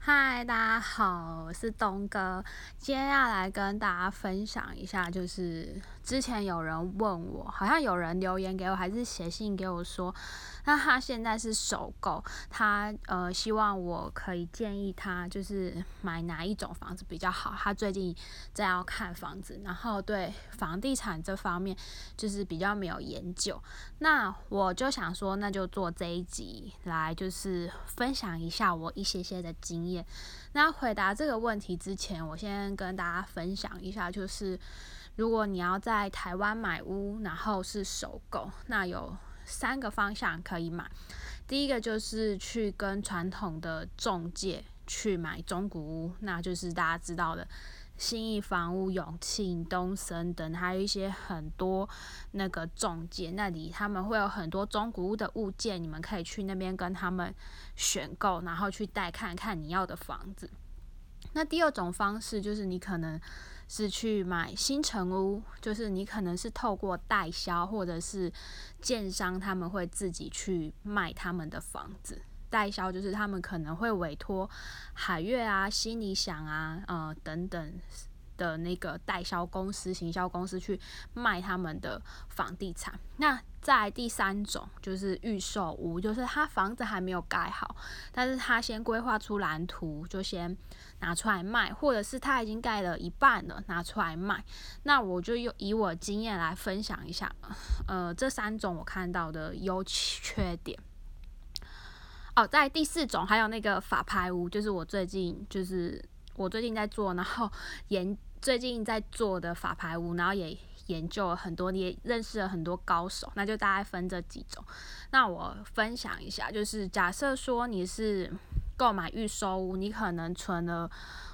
嗨，大家好，我是东哥。今天要来跟大家分享一下，就是之前有人问我，好像有人留言给我，还是写信给我说，那他现在是首购，他呃希望我可以建议他，就是买哪一种房子比较好。他最近在要看房子，然后对房地产这方面就是比较没有研究。那我就想说，那就做这一集来，就是分享一下我一些些的经验。那回答这个问题之前，我先跟大家分享一下，就是如果你要在台湾买屋，然后是首购，那有三个方向可以买。第一个就是去跟传统的中介去买中古屋，那就是大家知道的。新义房屋、永庆、东森等，还有一些很多那个中介那里，他们会有很多中古屋的物件，你们可以去那边跟他们选购，然后去带看看你要的房子。那第二种方式就是你可能是去买新城屋，就是你可能是透过代销或者是建商，他们会自己去卖他们的房子。代销就是他们可能会委托海悦啊、新理想啊、呃等等的那个代销公司、行销公司去卖他们的房地产。那在第三种就是预售屋，就是他房子还没有盖好，但是他先规划出蓝图，就先拿出来卖，或者是他已经盖了一半了，拿出来卖。那我就用以我经验来分享一下，呃，这三种我看到的优缺点。哦，在第四种还有那个法拍屋，就是我最近就是我最近在做，然后研最近在做的法牌屋，然后也研究了很多，也认识了很多高手，那就大概分这几种。那我分享一下，就是假设说你是购买预售屋，你可能存了。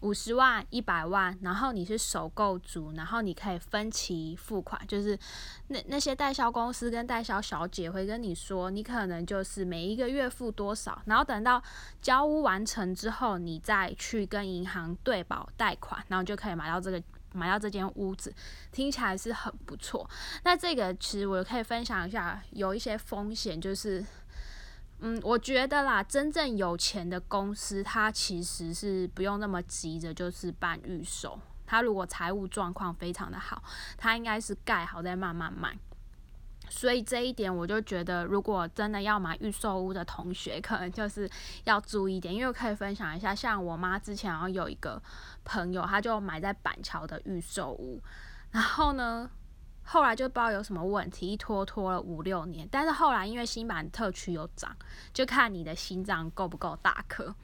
五十万、一百万，然后你是首购族，然后你可以分期付款，就是那那些代销公司跟代销小姐会跟你说，你可能就是每一个月付多少，然后等到交屋完成之后，你再去跟银行对保贷款，然后就可以买到这个买到这间屋子，听起来是很不错。那这个其实我可以分享一下，有一些风险就是。嗯，我觉得啦，真正有钱的公司，它其实是不用那么急着，就是办预售。它如果财务状况非常的好，它应该是盖好再慢慢卖。所以这一点，我就觉得，如果真的要买预售屋的同学，可能就是要注意一点。因为我可以分享一下，像我妈之前好像有一个朋友，他就买在板桥的预售屋，然后呢。后来就不知道有什么问题，一拖拖了五六年。但是后来因为新版特区有涨，就看你的心脏够不够大颗。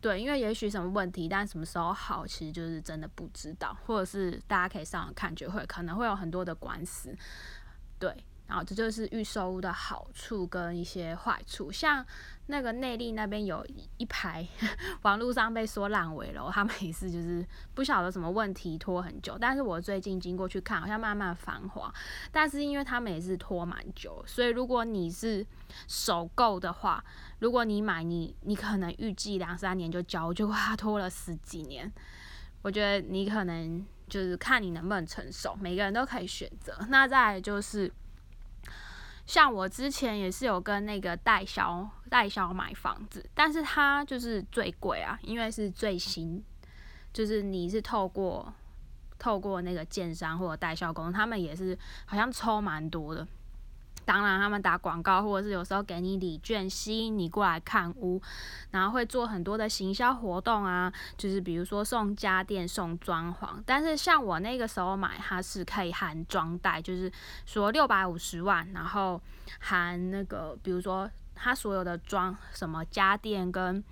对，因为也许什么问题，但什么时候好，其实就是真的不知道，或者是大家可以上网看，就会可能会有很多的官司。对。然后这就是预售的好处跟一些坏处，像那个内力那边有一排，网络上被说烂尾了，他们也是就是不晓得什么问题拖很久，但是我最近经过去看，好像慢慢繁华，但是因为他们也是拖蛮久，所以如果你是首购的话，如果你买你你可能预计两三年就交，就他拖了十几年，我觉得你可能就是看你能不能承受，每个人都可以选择。那再就是。像我之前也是有跟那个代销代销买房子，但是它就是最贵啊，因为是最新，就是你是透过透过那个建商或者代销公司，他们也是好像抽蛮多的。当然，他们打广告，或者是有时候给你礼券，吸引你过来看屋，然后会做很多的行销活动啊，就是比如说送家电、送装潢。但是像我那个时候买，它是可以含装袋，就是说六百五十万，然后含那个，比如说它所有的装什么家电跟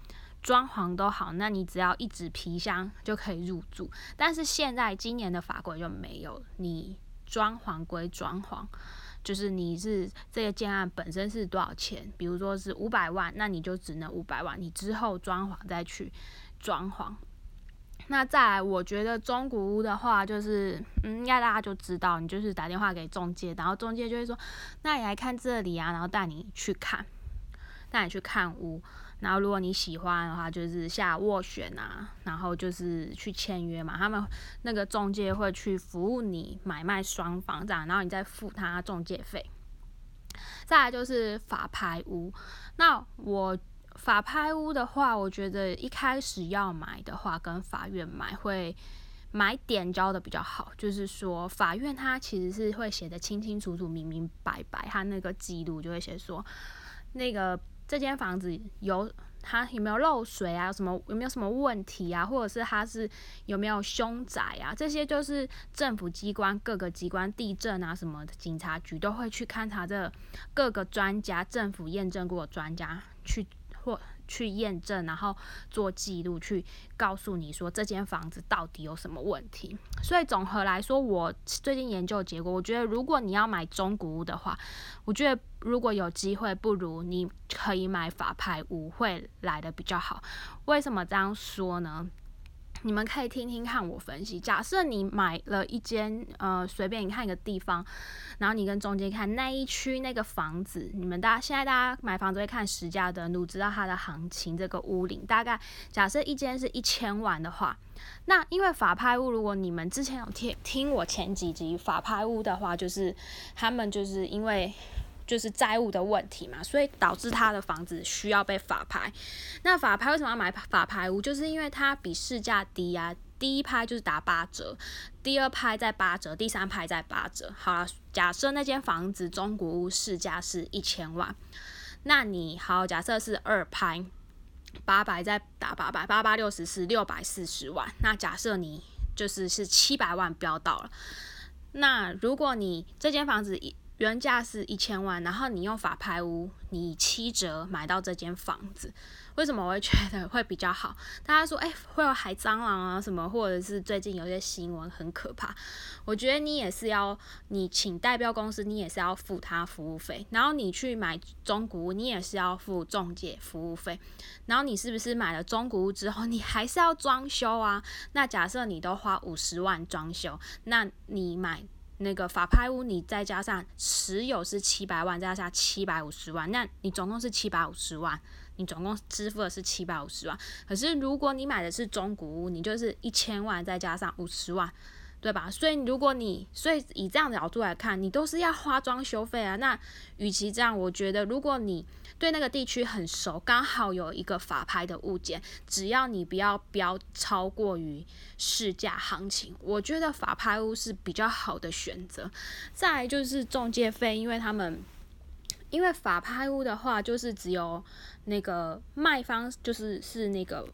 装潢都好，那你只要一纸皮箱就可以入住。但是现在今年的法规就没有，你装潢归装潢。就是你是这个建案本身是多少钱？比如说是五百万，那你就只能五百万，你之后装潢再去装潢。那再来，我觉得中古屋的话，就是嗯，应该大家就知道，你就是打电话给中介，然后中介就会说，那你来看这里啊，然后带你去看，带你去看屋。然后如果你喜欢的话，就是下斡旋啊，然后就是去签约嘛。他们那个中介会去服务你买卖双方这样，然后你再付他中介费。再来就是法拍屋，那我法拍屋的话，我觉得一开始要买的话，跟法院买会买点交的比较好。就是说，法院它其实是会写的清清楚楚、明明白白，它那个记录就会写说，那个这间房子有它有没有漏水啊？什么有没有什么问题啊？或者是它是有没有凶宅啊？这些就是政府机关各个机关、地震啊什么的警察局都会去勘察这各个专家、政府验证过的专家去。或去验证，然后做记录，去告诉你说这间房子到底有什么问题。所以总和来说，我最近研究结果，我觉得如果你要买中古屋的话，我觉得如果有机会，不如你可以买法拍屋会来的比较好。为什么这样说呢？你们可以听听看我分析。假设你买了一间，呃，随便你看一个地方，然后你跟中间看那一区那个房子，你们大家现在大家买房子会看实价登录，知道它的行情，这个屋龄大概假设一间是一千万的话，那因为法拍屋，如果你们之前有听听我前几集法拍屋的话，就是他们就是因为。就是债务的问题嘛，所以导致他的房子需要被法拍。那法拍为什么要买法拍屋？就是因为它比市价低啊。第一拍就是打八折，第二拍再八折，第三拍再八折。好了，假设那间房子中国屋市价是一千万，那你好，假设是二拍八百再打八百，八八六十四六百四十万。那假设你就是是七百万标到了，那如果你这间房子一原价是一千万，然后你用法拍屋，你七折买到这间房子，为什么我会觉得会比较好？大家说，哎，会有海蟑螂啊什么，或者是最近有些新闻很可怕。我觉得你也是要，你请代表公司，你也是要付他服务费，然后你去买中古屋，你也是要付中介服务费，然后你是不是买了中古屋之后，你还是要装修啊？那假设你都花五十万装修，那你买。那个法拍屋，你再加上持有是七百万，再加上七百五十万，那你总共是七百五十万，你总共支付的是七百五十万。可是如果你买的是中古屋，你就是一千万再加上五十万。对吧？所以如果你，所以以这样的角度来看，你都是要花装修费啊。那与其这样，我觉得如果你对那个地区很熟，刚好有一个法拍的物件，只要你不要标超过于市价行情，我觉得法拍屋是比较好的选择。再就是中介费，因为他们因为法拍屋的话，就是只有那个卖方就是是那个。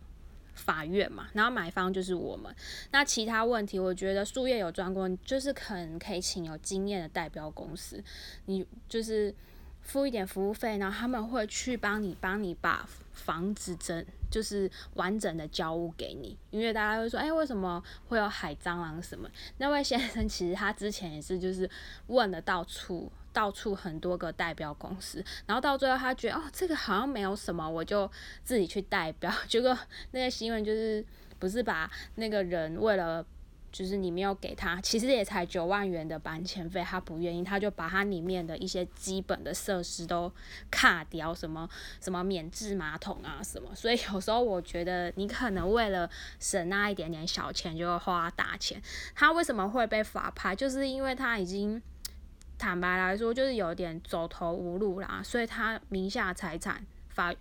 法院嘛，然后买方就是我们。那其他问题，我觉得术业有专攻，就是可能可以请有经验的代表公司，你就是付一点服务费，然后他们会去帮你，帮你把房子整，就是完整的交物给你。因为大家会说，哎，为什么会有海蟑螂什么？那位先生其实他之前也是，就是问了到处。到处很多个代表公司，然后到最后他觉得哦，这个好像没有什么，我就自己去代表。结果那个新闻就是不是把那个人为了就是你没有给他，其实也才九万元的搬迁费，他不愿意，他就把他里面的一些基本的设施都卡掉，什么什么免治马桶啊什么。所以有时候我觉得你可能为了省那一点点小钱，就会花大钱。他为什么会被法拍？就是因为他已经。坦白来说，就是有点走投无路啦，所以他名下财产法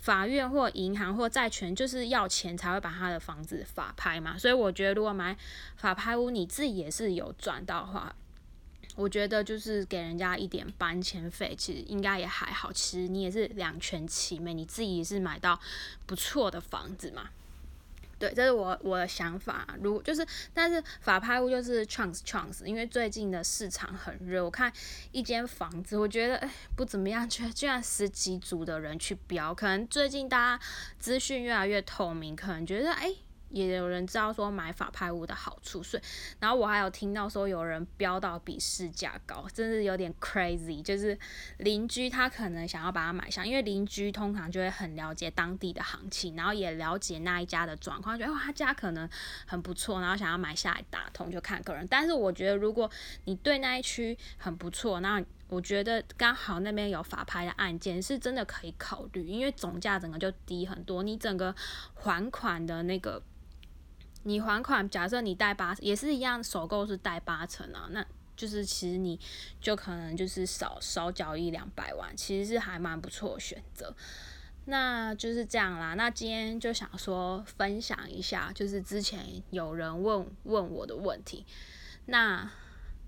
法院或银行或债权就是要钱才会把他的房子法拍嘛。所以我觉得，如果买法拍屋，你自己也是有赚到的话，我觉得就是给人家一点搬迁费，其实应该也还好。其实你也是两全其美，你自己也是买到不错的房子嘛。对，这是我我的想法。如就是，但是法拍屋就是 chance chance，因为最近的市场很热。我看一间房子，我觉得哎不怎么样，居居然十几组的人去标，可能最近大家资讯越来越透明，可能觉得哎。也有人知道说买法拍屋的好处，所以，然后我还有听到说有人标到比市价高，真是有点 crazy。就是邻居他可能想要把它买下，因为邻居通常就会很了解当地的行情，然后也了解那一家的状况，觉得哇他家可能很不错，然后想要买下来打通，就看个人。但是我觉得如果你对那一区很不错，那我觉得刚好那边有法拍的案件，是真的可以考虑，因为总价整个就低很多，你整个还款的那个。你还款，假设你贷八，也是一样，首购是贷八成啊，那就是其实你就可能就是少少缴一两百万，其实是还蛮不错选择。那就是这样啦。那今天就想说分享一下，就是之前有人问问我的问题，那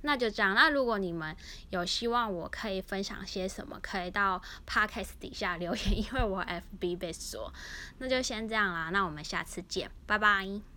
那就这样。那如果你们有希望我可以分享些什么，可以到 podcast 底下留言，因为我 FB 被锁。那就先这样啦，那我们下次见，拜拜。